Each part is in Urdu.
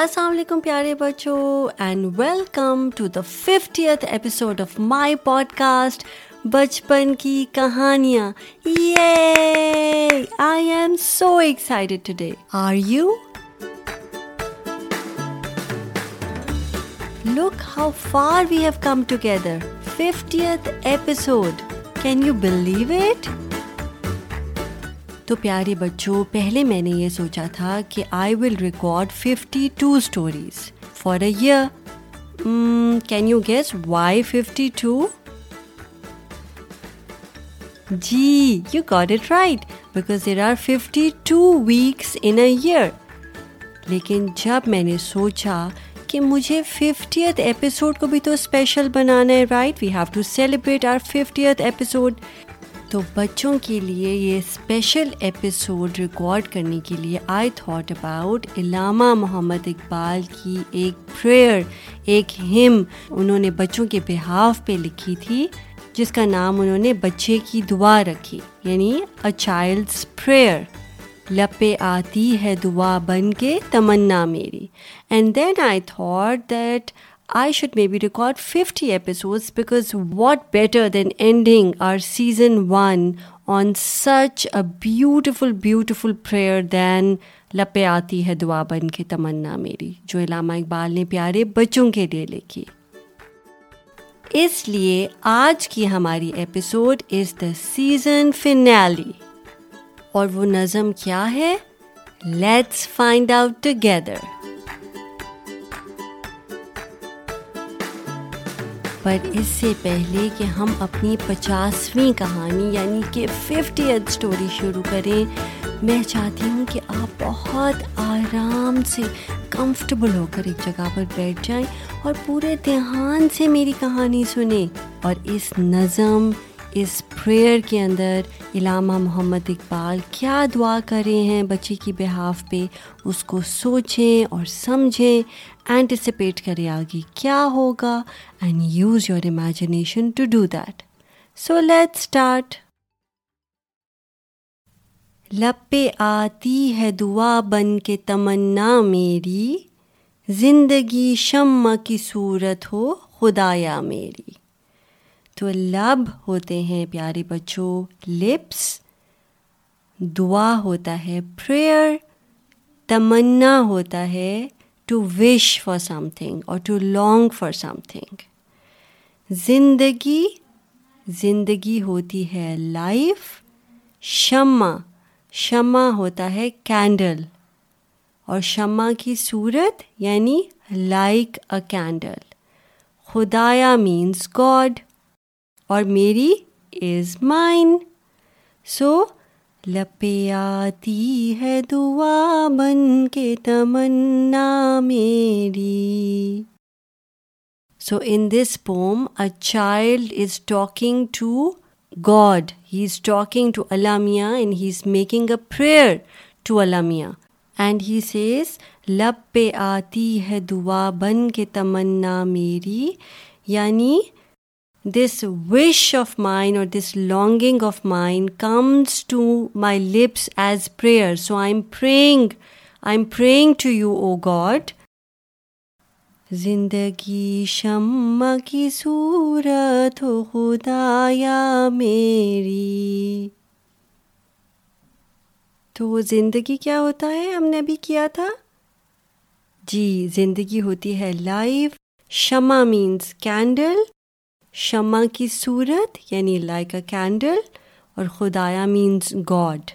السلام علیکم پیارے بچوں and welcome to the fiftieth episode of my podcast بچپن کی کہانیاں یہ I am so excited today are you look how far we have come together fiftieth episode can you believe it تو پیارے بچوں پہلے میں نے یہ سوچا تھا کہ I will record fifty two stories for a can you guess why fifty two G you it right because there are fifty two weeks in a year لیکن جب میں نے سوچا کہ مجھے ففٹیتھ ایپیسوڈ کو بھی تو اسپیشل بنانا ہے right we have to celebrate our fiftieth episode تو بچوں کے لیے یہ اسپیشل ایپیسوڈ ریکارڈ کرنے کے لیے I thought about Allama Muhammad Iqbal کی ایک پریئر ایک ہم انہوں نے بچوں کے بحاف پہ لکھی تھی جس کا نام انہوں نے بچے کی دعا رکھی یعنی اے چائلڈس پریئر لپے آتی ہے دعا بن کے تمنا میری and then I thought that I should me be record fifty episodes because what better than ending our season one on such a beautiful beautiful prayer then لپے آتی ہے دعا بن کے تمنا میری جو علامہ اقبال نے پیارے بچوں کے لیے لکھی اس لیے آج کی ہماری episode is the season finale اور وہ نظم کیا ہے لیٹس فائنڈ آؤٹ ٹوگیدر پر اس سے پہلے کہ ہم اپنی پچاسویں کہانی یعنی کہ ففٹی ایتھ اسٹوری شروع کریں میں چاہتی ہوں کہ آپ بہت آرام سے کمفرٹیبل ہو کر ایک جگہ پر بیٹھ جائیں اور پورے دھیان سے میری کہانی سنیں اور اس نظم اس پریئر کے اندر علامہ محمد اقبال کیا دعا کرے ہیں بچے کی بحاف پہ اس کو سوچیں اور سمجھیں اینٹیسپیٹ کرے آگے کیا ہوگا and use your imagination to do that so let start لب پہ آتی ہے دعا بن کے تمنا میری زندگی شمع کی صورت ہو خدایا میری تو لب ہوتے ہیں پیارے بچوں لپس دعا ہوتا ہے پریئر تمنا ہوتا ہے to wish for something اور to long for something زندگی زندگی ہوتی ہے لائف شمع شمع ہوتا ہے کینڈل اور شمع کی صورت یعنی لائک اے کینڈل خدایا مینس گاڈ اور میری از مائن سو لپے آتی ہے دعا بن کے تمنا میری so in this poem a child is talking to God he is talking to الامیہ and he is making a prayer to الامیہ and he says پہ آتی ہے دعا بن کے تمنا میری یعنی دس وش آف مائنڈ اور this longing of mind comes to my lips as prayer so I am praying I am praying to you O God زندگی شم کی صورت ہو خدا یا میری تو زندگی کیا ہوتا ہے ہم نے بھی کیا تھا جی زندگی ہوتی ہے لائف شمع مینس کینڈل شمع کی صورت یعنی لائک اے کینڈل اور خدایا مینس گاڈ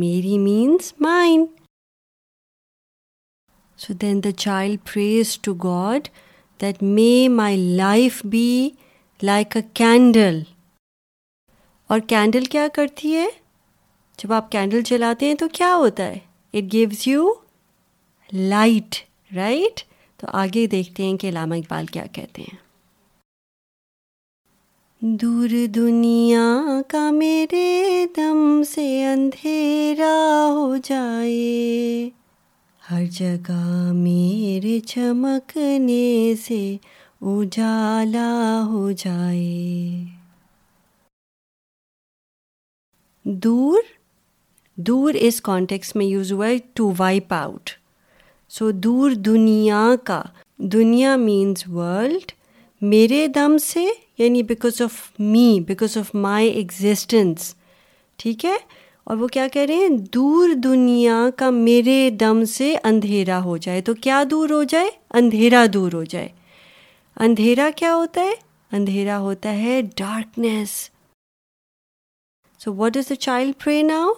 میری means mine so then the child prays to God that may my life be like a candle اور کینڈل کیا کرتی ہے جب آپ کینڈل جلاتے ہیں تو کیا ہوتا ہے it gives you light right تو آگے دیکھتے ہیں کہ علامہ اقبال کیا کہتے ہیں دور دنیا کا میرے دم سے اندھیرا ہو جائے ہر جگہ میرے چمکنے سے اجالا ہو جائے دور دور اس کانٹیکس میں یوز ہوا ہے ٹو وائپ آؤٹ سو دور دنیا کا دنیا مینس ورلڈ میرے دم سے یعنی because of me because of my existence ٹھیک ہے اور وہ کیا کہہ رہے ہیں دور دنیا کا میرے دم سے اندھیرا ہو جائے تو کیا دور ہو جائے اندھیرا دور ہو جائے اندھیرا کیا ہوتا ہے اندھیرا ہوتا ہے darkness so what is the child pray now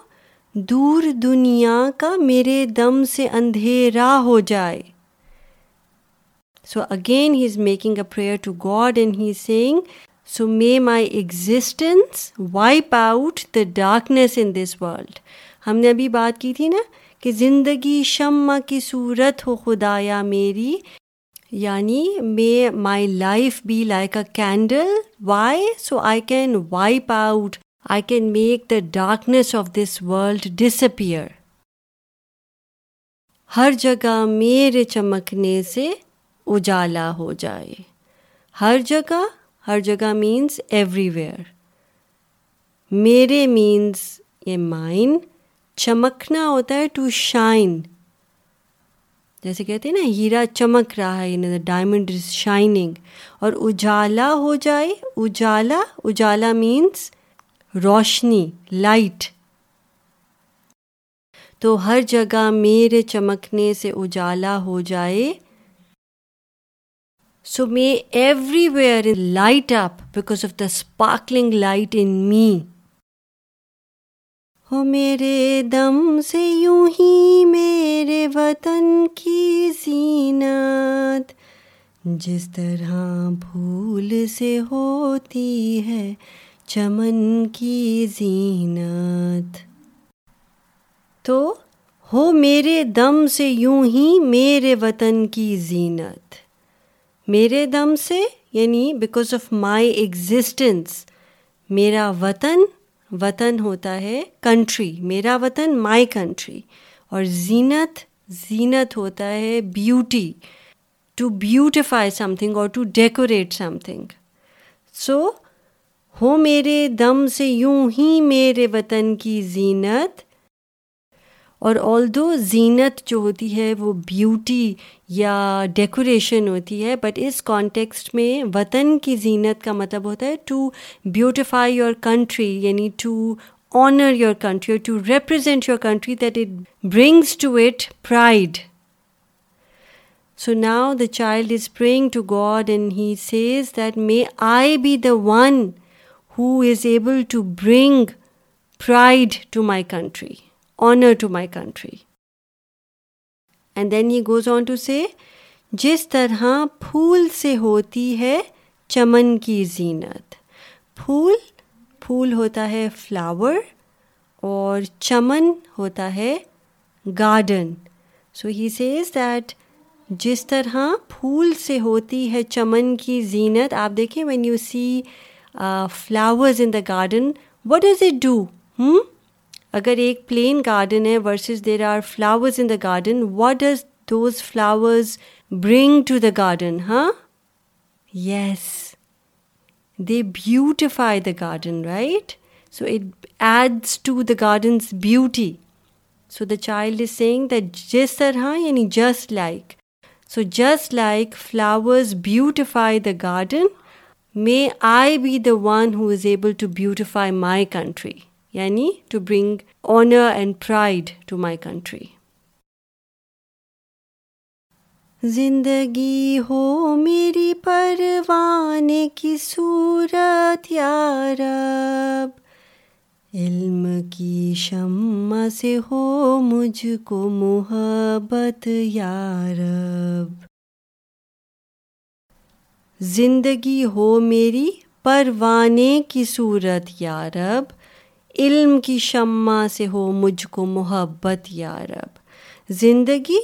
دور دنیا کا میرے دم سے اندھیرا ہو جائے so again he is making a prayer to God and he saying so may my existence wipe out the darkness in this world ہم نے ابھی بات کی تھی نا کہ زندگی شمع کی صورت ہو خدایا میری یعنی may my life be like a candle why so I can wipe out I can make the darkness of this world disappear ہر جگہ میرے چمکنے سے اجالا ہو جائے ہر جگہ ہر جگہ مینس ایوری ویئر میرے مینس یہ مائن چمکنا ہوتا ہے ٹو شائن جیسے کہتے ہیں نا ہیرا چمک رہا ہے ڈائمنڈ از شائننگ اور اجالا ہو جائے اجالا اجالا مینس روشنی لائٹ تو ہر جگہ میرے چمکنے سے اجالا ہو جائے so may everywhere light up because of the sparkling light in me ہو میرے دم سے یوں ہی میرے وطن کی زینت جس طرح پھول سے ہوتی ہے چمن کی زینت تو ہو میرے دم سے یوں ہی میرے وطن کی زینت میرے دم سے یعنی بیکاز آف مائی ایگزٹینس میرا وطن وطن ہوتا ہے کنٹری میرا وطن مائی کنٹری اور زینت زینت ہوتا ہے beauty to beautify something اور to decorate something so ہو میرے دم سے یوں ہی میرے وطن کی زینت اور آل دو زینت جو ہوتی ہے وہ بیوٹی یا ڈیکوریشن ہوتی ہے بٹ اس کانٹیکسٹ میں وطن کی زینت کا مطلب ہوتا ہے ٹو بیوٹیفائی یور کنٹری یعنی ٹو آنر یور کنٹری اور to represent your country that it brings to it pride so now the child is bring to God and he says that may I be the one who is able to bring pride to my country honour to my country and then he goes on to say جس طرح پھول سے ہوتی ہے چمن کی زینت پھول پھول ہوتا ہے فلاور اور چمن ہوتا ہے garden so he says that جس طرح پھول سے ہوتی ہے چمن کی زینت آپ دیکھیں when you see flowers in the garden what does it do ہوں اگر ایک پلین گارڈن ہے versus there are flowers in the garden what does those flowers bring to the garden ہاں yes they beautify the garden right so it adds to the garden's beauty so the child is seeing the جس ہاں یعنی just like so just like flowers beautify the garden may I be the one who is able to beautify my country یعنی to bring honour and pride to my country زندگی ہو میری پروانے کی صورت یارب علم کی شمع سے ہو مجھ کو محبت یارب زندگی ہو میری پروانے کی صورت یارب علم کی شمع سے ہو مجھ کو محبت یا رب زندگی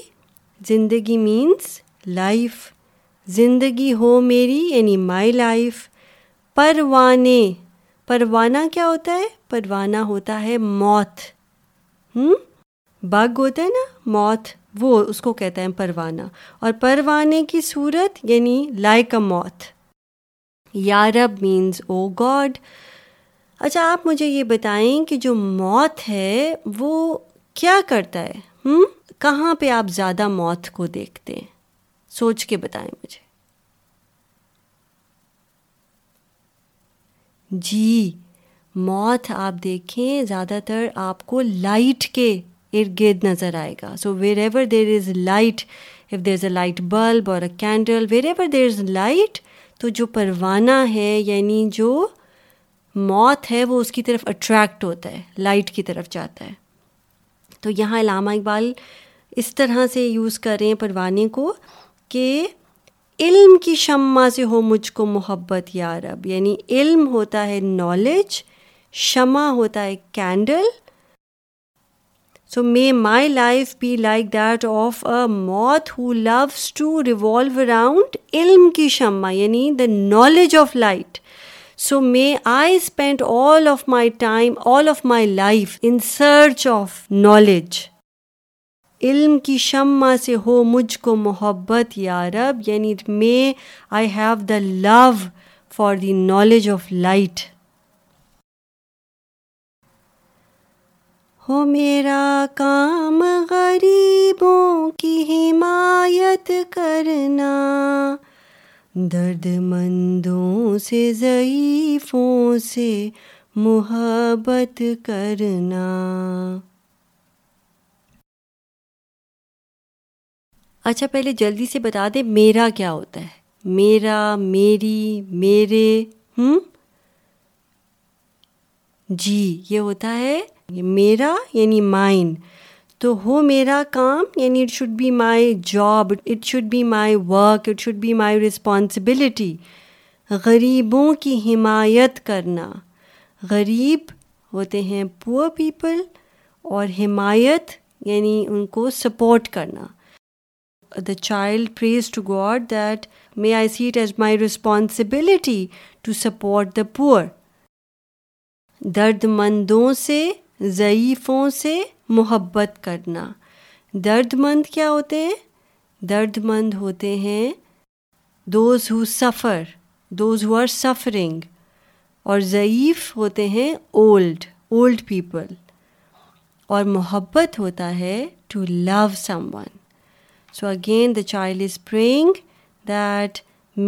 زندگی مینس لائف زندگی ہو میری یعنی مائی لائف پروانے پروانہ کیا ہوتا ہے پروانہ ہوتا ہے موت ہوں بگ ہوتا ہے نا موت وہ اس کو کہتا ہے پروانہ اور پروانے کی صورت یعنی لائک اے موت یارب مینس او گاڈ اچھا آپ مجھے یہ بتائیں کہ جو موت ہے وہ کیا کرتا ہے ہوں کہاں پہ آپ زیادہ موت کو دیکھتے ہیں سوچ کے بتائیں مجھے جی موت آپ دیکھیں زیادہ تر آپ کو لائٹ کے ارد گرد نظر آئے گا so wherever there is light if there is a light bulb اور a candle wherever there is light تو جو پروانہ ہے یعنی جو موت ہے وہ اس کی طرف اٹریکٹ ہوتا ہے لائٹ کی طرف جاتا ہے تو یہاں علامہ اقبال اس طرح سے یوز کر رہے ہیں پروانے کو کہ علم کی شمع سے ہو مجھ کو محبت یا رب یعنی علم ہوتا ہے نالج شمع ہوتا ہے candle so may my life be like that of a moth who loves to revolve around علم کی شمع یعنی the knowledge of light so may I spend all of my time all of my life in search of knowledge علم کی شمع سے ہو مجھ کو محبت یا رب یعنی may I have the love for the knowledge of light ہو میرا کام غریبوں کی حمایت کرنا درد مندوں سے ضعیفوں سے محبت کرنا اچھا پہلے جلدی سے بتا دیں میرا کیا ہوتا ہے میرا میری میرے ہوں جی یہ ہوتا ہے میرا یعنی مائن تو ہو میرا کام یعنی it should be my job it should be my work it should be my responsibility غریبوں کی حمایت کرنا غریب ہوتے ہیں پور پیپل اور حمایت یعنی ان کو سپورٹ کرنا the child prays to God that may I see it as my responsibility to support the poor درد مندوں سے ضعیفوں سے محبت کرنا درد مند کیا ہوتے ہیں درد مند ہوتے ہیں those who suffer those who are suffering اور ضعیف ہوتے ہیں اولڈ اولڈ پیپل اور محبت ہوتا ہے to love someone so again the child is praying that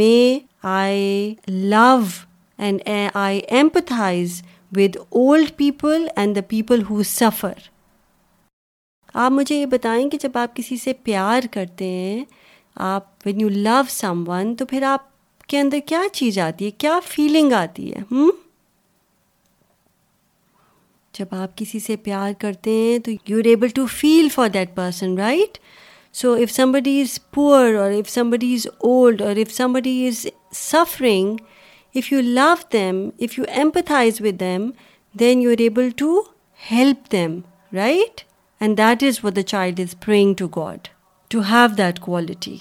may I love and I empathize with old people and the people who suffer آپ مجھے یہ بتائیں کہ جب آپ کسی سے پیار کرتے ہیں آپ when you love someone تو پھر آپ کے اندر کیا چیز آتی ہے کیا فیلنگ آتی ہے ہوں جب آپ کسی سے پیار کرتے ہیں تو you are able to feel for that person right so if somebody is poor or if somebody is old or if somebody is suffering if you love them if you empathize with them then you are able to help them right and that is what the child is praying to God to have that quality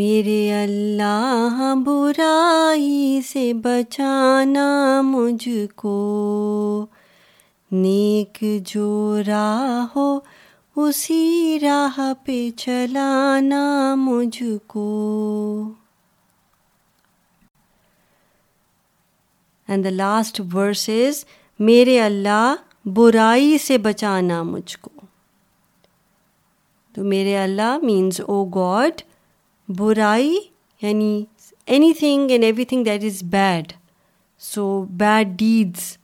میرے اللہ برائی سے بچانا مجھ کو نیک جو راہ ہو اسی راہ پہ چلانا مجھ کو and the last verse is میرے اللہ برائی سے بچانا مجھ کو تو میرے اللہ مینز او گاڈ برائی یعنی anything and everything that is bad so bad deeds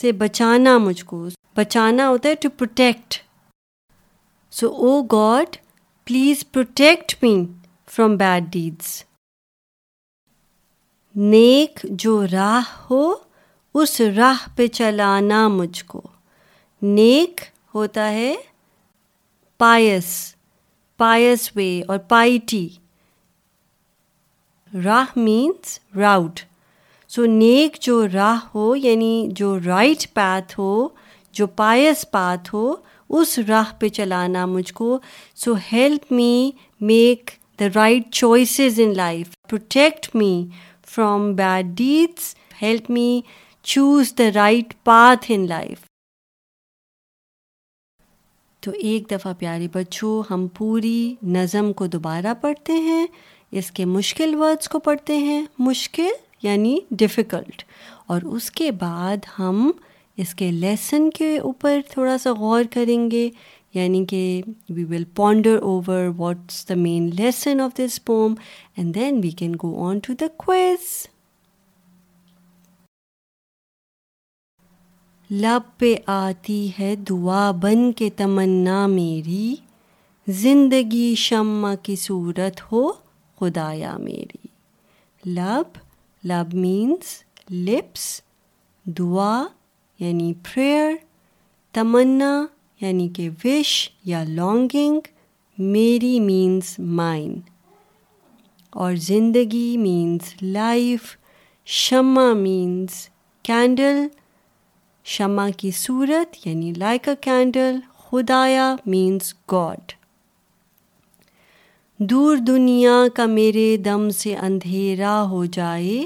سے بچانا مجھ کو بچانا ہوتا ہے to protect so O God please protect me from bad deeds نیک جو راہ ہو اس راہ پہ چلانا مجھ کو نیک ہوتا ہے پائس پائس وے اور پائٹی راہ مینس راؤٹ سو نیک جو راہ ہو یعنی جو رائٹ پاتھ ہو جو پائس پاتھ ہو اس راہ پہ چلانا مجھ کو so help me make the right choices in life protect me from bad deeds help me choose the right path in life تو ایک دفعہ پیارے بچوں ہم پوری نظم کو دوبارہ پڑھتے ہیں اس کے مشکل ورڈس کو پڑھتے ہیں مشکل یعنی ڈفیکلٹ اور اس کے بعد ہم اس کے لیسن کے اوپر تھوڑا سا غور کریں گے یعنی کہ we will ponder over what's the main lesson of this poem and then we can go on to the cause لب پہ آتی ہے دعا بن کے تمنا میری زندگی شمع کی صورت ہو خدایا میری لب لب مینس لپس دعا یعنی پریئر تمنا یعنی کہ وش یا لانگنگ میری مینس مائن اور زندگی مینس لائف شمع مینس کینڈل شمع کی صورت یعنی لائک اے کینڈل خدایا مینس گاڈ دور دنیا کا میرے دم سے اندھیرا ہو جائے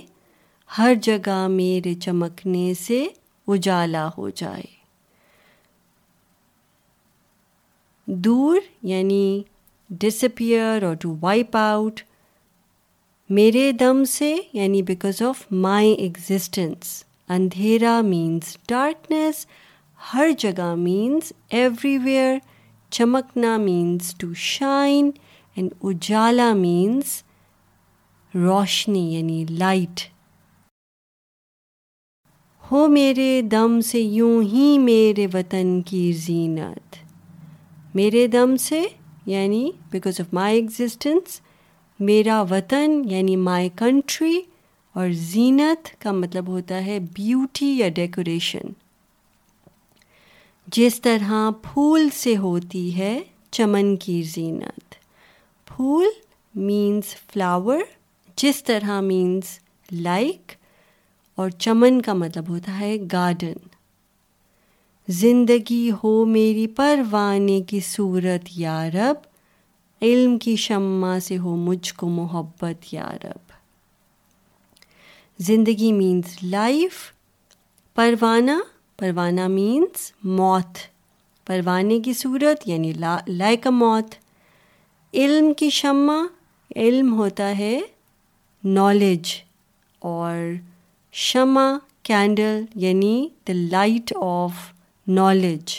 ہر جگہ میرے چمکنے سے اجالا ہو جائے دور یعنی ڈسپیئر اور ٹو وائپ آؤٹ میرے دم سے یعنی بیکاز آف مائی ایگزٹینس اندھیرا مینس ڈارکنیس ہر جگہ مینس ایوری ویئر چمکنا مینس ٹو شائن اینڈ اجالا مینس روشنی یعنی لائٹ ہو میرے دم سے یوں ہی میرے وطن کی زینت میرے دم سے یعنی بیکاز آف مائی ایگزسٹنس میرا وطن یعنی مائی کنٹری اور زینت کا مطلب ہوتا ہے بیوٹی یا ڈیکوریشن جس طرح پھول سے ہوتی ہے چمن کی زینت پھول مینس فلاور جس طرح مینس لائک اور چمن کا مطلب ہوتا ہے گارڈن زندگی ہو میری پروانے کی صورت یارب علم کی شمع سے ہو مجھ کو محبت یارب زندگی مینس لائف پروانہ پروانہ مینس موت پروانے کی صورت یعنی لائک اے موت علم کی شمع علم ہوتا ہے نالج اور شمع کینڈل یعنی دا لائٹ آف نالج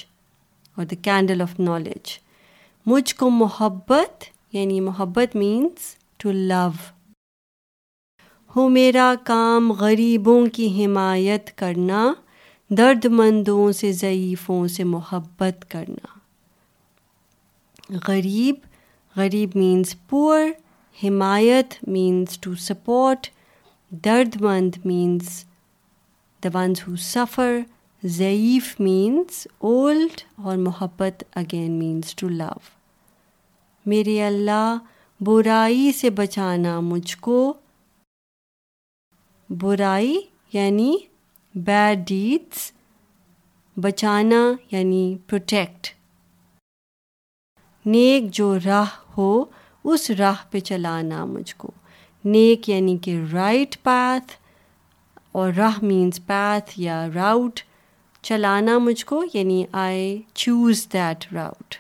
اور دا کینڈل آف نالج مجھ کو محبت یعنی محبت مینس ٹو لو ہو میرا کام غریبوں کی حمایت کرنا درد مندوں سے ضعیفوں سے محبت کرنا غریب غریب مینس پور حمایت مینس ٹو سپورٹ درد مند means the ones who suffer ضعیف مینس اولڈ اور محبت اگین مینس ٹو لو میرے اللہ برائی سے بچانا مجھ کو برائی یعنی بیڈ ڈیڈس بچانا یعنی پروٹیکٹ نیک جو راہ ہو اس راہ پہ چلانا مجھ کو نیک یعنی کہ رائٹ پیتھ اور راہ مینس پیتھ یا راؤٹ چلانا مجھ کو یعنی آئی چوز دیٹ راؤٹ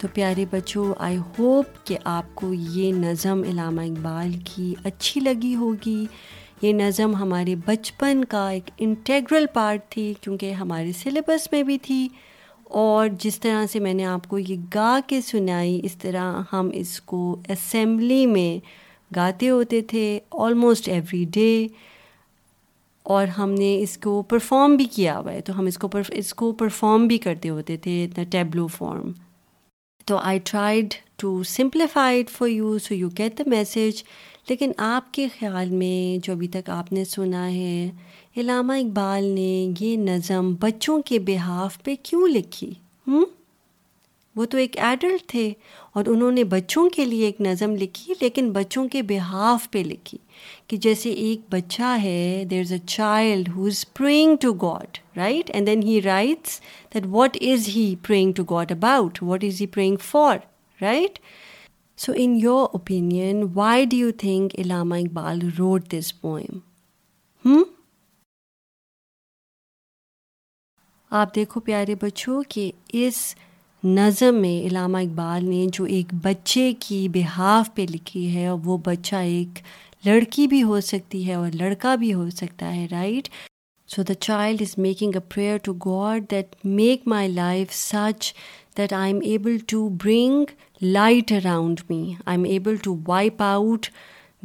تو پیارے بچوں آئی ہوپ کہ آپ کو یہ نظم علامہ اقبال کی اچھی لگی ہوگی یہ نظم ہمارے بچپن کا ایک انٹیگرل پارٹ تھی کیونکہ ہمارے سلیبس میں بھی تھی اور جس طرح سے میں نے آپ کو یہ گا کے سنائی اس طرح ہم اس کو اسمبلی میں گاتے ہوتے تھے آلموسٹ ایوری ڈے اور ہم نے اس کو پرفارم بھی کیا ہوا ہے تو ہم اس کو اس کو پرفارم بھی کرتے ہوتے تھے اتنا ٹیبلو فارم تو I tried to simplified for you so you get the message لیکن آپ کے خیال میں جو ابھی تک آپ نے سنا ہے علامہ اقبال نے یہ نظم بچوں کے بحاف پہ کیوں لکھی ہوں وہ تو ایک ایڈلٹ تھے اور انہوں نے بچوں کے لیے ایک نظم لکھی لیکن بچوں کے بحاف پہ لکھی کہ جیسے ایک بچہ ہے there is a child who is praying to God right and then he writes that what is he praying to God about what is he praying for right so in your opinion why do you think Allama Iqbal road this poem ہوں آپ دیکھو پیارے بچوں کہ اس نظم میں علامہ اقبال نے جو ایک بچے کی بہاف پہ لکھی ہے اور وہ بچہ ایک لڑکی بھی ہو سکتی ہے اور لڑکا بھی ہو سکتا ہے right so the child is making a prayer to God that make my life such that I am able to bring light around me I am able to wipe out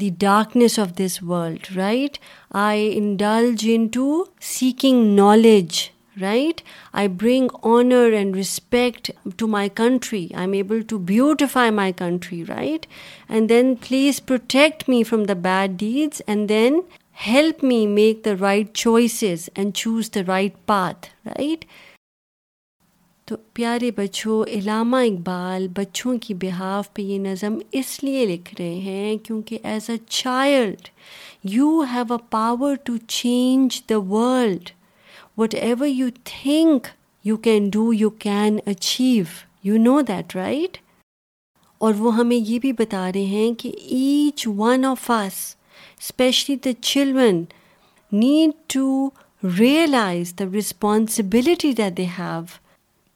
the darkness of this world right I indulge in to seeking knowledge right I bring honour and respect to my country I am able to beautify my country right and then please protect me from the bad deeds and then help me make the right choices and choose the right path right تو پیارے بچوں علامہ اقبال بچوں کی بہاف پہ یہ نظم اس لیے لکھ رہے ہیں کیونکہ as a child you have a power to change the world whatever you think you can do you can achieve you know that right اور وہ ہمیں یہ بھی بتا رہے ہیں کہ each one of us especially the children need to realize the responsibility that they have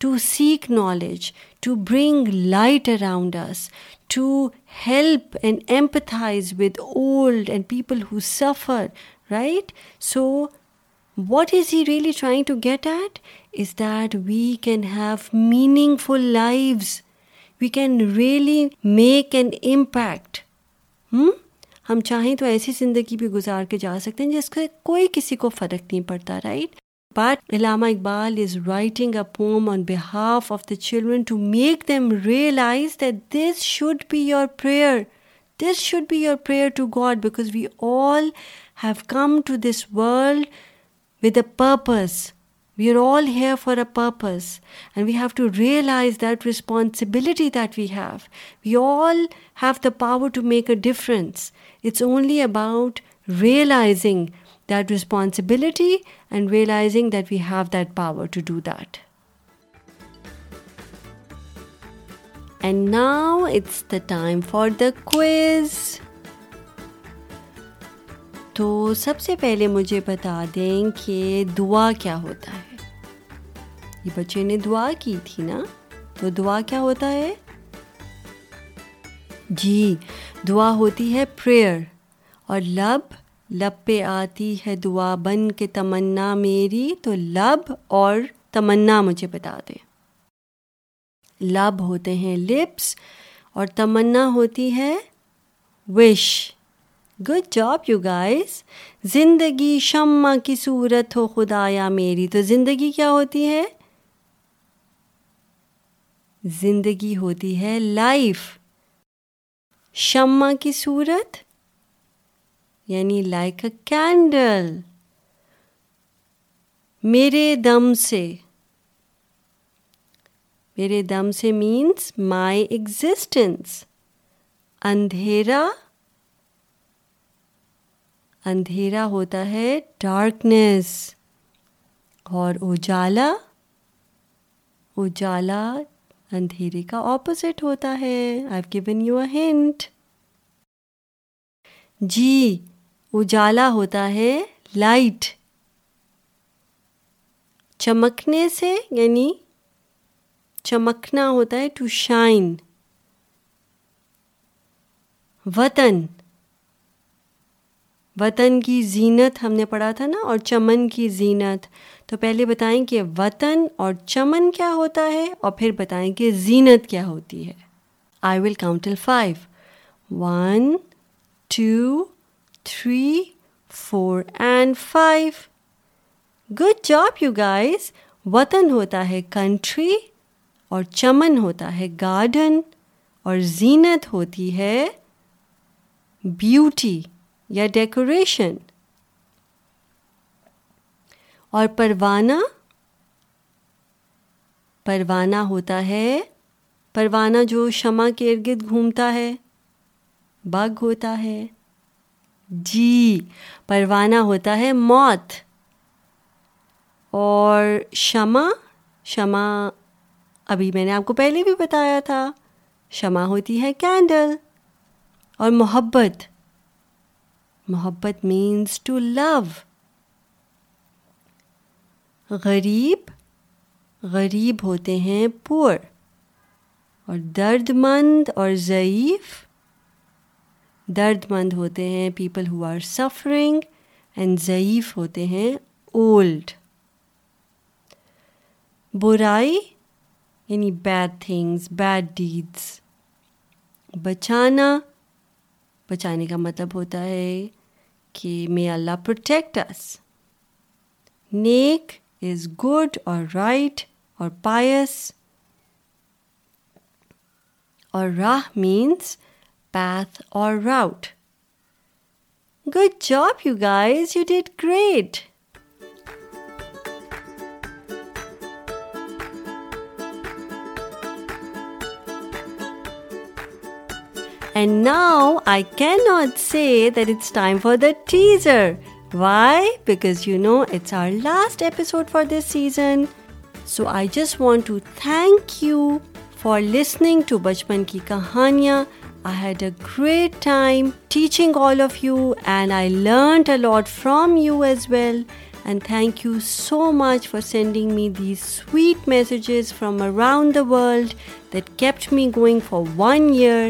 to seek knowledge to bring light around us to help and empathize with old and people who suffer right so what is he really trying to get at is that we can have meaningful lives we can really make an impact ہم چاہیں تو ایسی زندگی بھی گزار کے جا سکتے ہیں جس کا کوئی کسی کو فرق نہیں پڑتا right but Allama Iqbal is writing a poem on behalf of the children to make them realize that this should be your prayer this should be your prayer to God because we all have come to this world with a purpose. We are all here for a purpose, and we have to realize that responsibility that we have. We all have the power to make a difference. It's only about realizing that responsibility and realizing that we have that power to do that. And now it's the time for the quiz. تو سب سے پہلے مجھے بتا دیں کہ دعا کیا ہوتا ہے یہ بچے نے دعا کی تھی نا تو دعا کیا ہوتا ہے جی دعا ہوتی ہے پریئر اور لب لب پہ آتی ہے دعا بن کے تمنا میری تو لب اور تمنا مجھے بتا دیں لب ہوتے ہیں لپس اور تمنا ہوتی ہے wish good job you guys زندگی شمع کی صورت ہو خدا یا میری تو زندگی کیا ہوتی ہے زندگی ہوتی ہے لائف شمع کی صورت یعنی لائک اے کینڈل میرے دم سے میرے دم سے مینس مائی ایگزٹینس اندھیرا اندھیرا ہوتا ہے ڈارکنیس اور اجالا اجالا اندھیرے کا اپوزٹ ہوتا ہے آئی گیون یو ہنٹ جی اجالا ہوتا ہے لائٹ چمکنے سے یعنی چمکنا ہوتا ہے ٹو شائن وطن وطن کی زینت ہم نے پڑھا تھا نا اور چمن کی زینت تو پہلے بتائیں کہ وطن اور چمن کیا ہوتا ہے اور پھر بتائیں کہ زینت کیا ہوتی ہے I will count till five one two three four and five good job you guys وطن ہوتا ہے کنٹری اور چمن ہوتا ہے گارڈن اور زینت ہوتی ہے بیوٹی یا ڈیکوریشن اور پروانہ پروانہ ہوتا ہے پروانہ جو شمع کے ارد گھومتا ہے بگ ہوتا ہے جی پروانہ ہوتا ہے موت اور شمع شمع ابھی میں نے آپ کو پہلے بھی بتایا تھا شمع ہوتی ہے کینڈل اور محبت محبت مینس ٹو لو غریب غریب ہوتے ہیں پور اور درد مند اور ضعیف درد مند ہوتے ہیں people who are suffering and ضعیف ہوتے ہیں اولڈ برائی یعنی بیڈ تھنگس بیڈ ڈیڈس بچانا بچانے کا مطلب ہوتا ہے کہ may Allah protect us neck is good or right or pious or راہ means path or route good job you guys you did great And now I cannot say that it's time for the teaser. Why? Because it's our last episode for this season. So I just want to thank you for listening to Bachpan Ki Kahaniyan. I had a great time teaching all of you and I learned a lot from you as well. And thank you so much for sending me these sweet messages from around the world that kept me going for 1 year.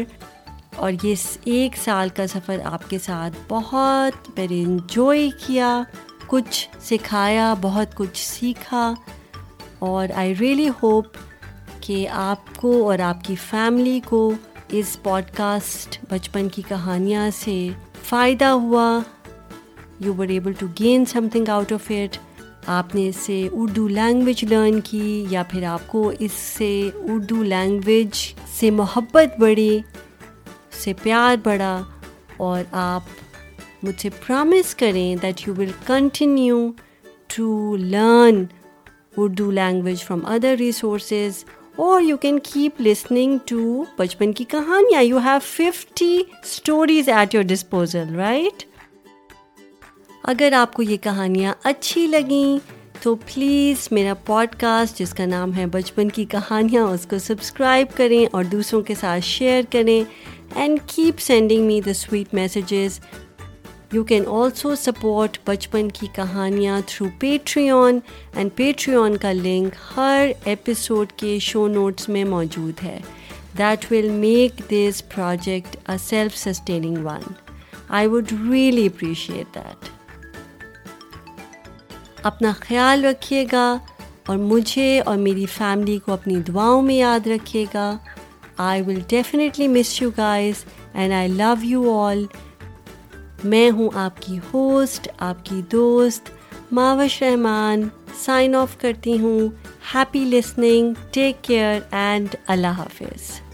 اور یہ ایک سال کا سفر آپ کے ساتھ بہت میں نے انجوائے کیا کچھ سکھایا بہت کچھ سیکھا اور آئی ریئلی ہوپ کہ آپ کو اور آپ کی فیملی کو اس پوڈ کاسٹ بچپن کی کہانیاں سے فائدہ ہوا you were able to gain something out of it آپ نے اس سے اردو لینگویج لرن کی یا پھر آپ کو اس سے اردو لینگویج سے محبت بڑھی سے پیار بڑھا اور آپ مجھے پرامس کریں that you will continue to learn Urdu language from other resources اور you can keep listening to بچپن کی کہانیاں you have fifty stories at your disposal right اگر آپ کو یہ کہانیاں اچھی لگیں تو پلیز میرا پوڈ کاسٹ جس کا نام ہے بچپن کی کہانیاں اس کو سبسکرائب کریں اور دوسروں کے ساتھ شیئر کریں and keep sending me the sweet messages you can also support بچپن کی Kahaniyan through Patreon and Patreon کا لنک ہر ایپیسوڈ کے شو نوٹس میں موجود ہے that will make this project a self sustaining one I would really appreciate that اپنا خیال رکھیے گا اور مجھے اور میری فیملی کو اپنی دعاؤں میں یاد رکھیے گا I will definitely miss you guys and I love you all میں ہوں آپ کی ہوسٹ آپ کی دوست معاوش رحمان سائن آف کرتی ہوں happy listening take care and Allah حافظ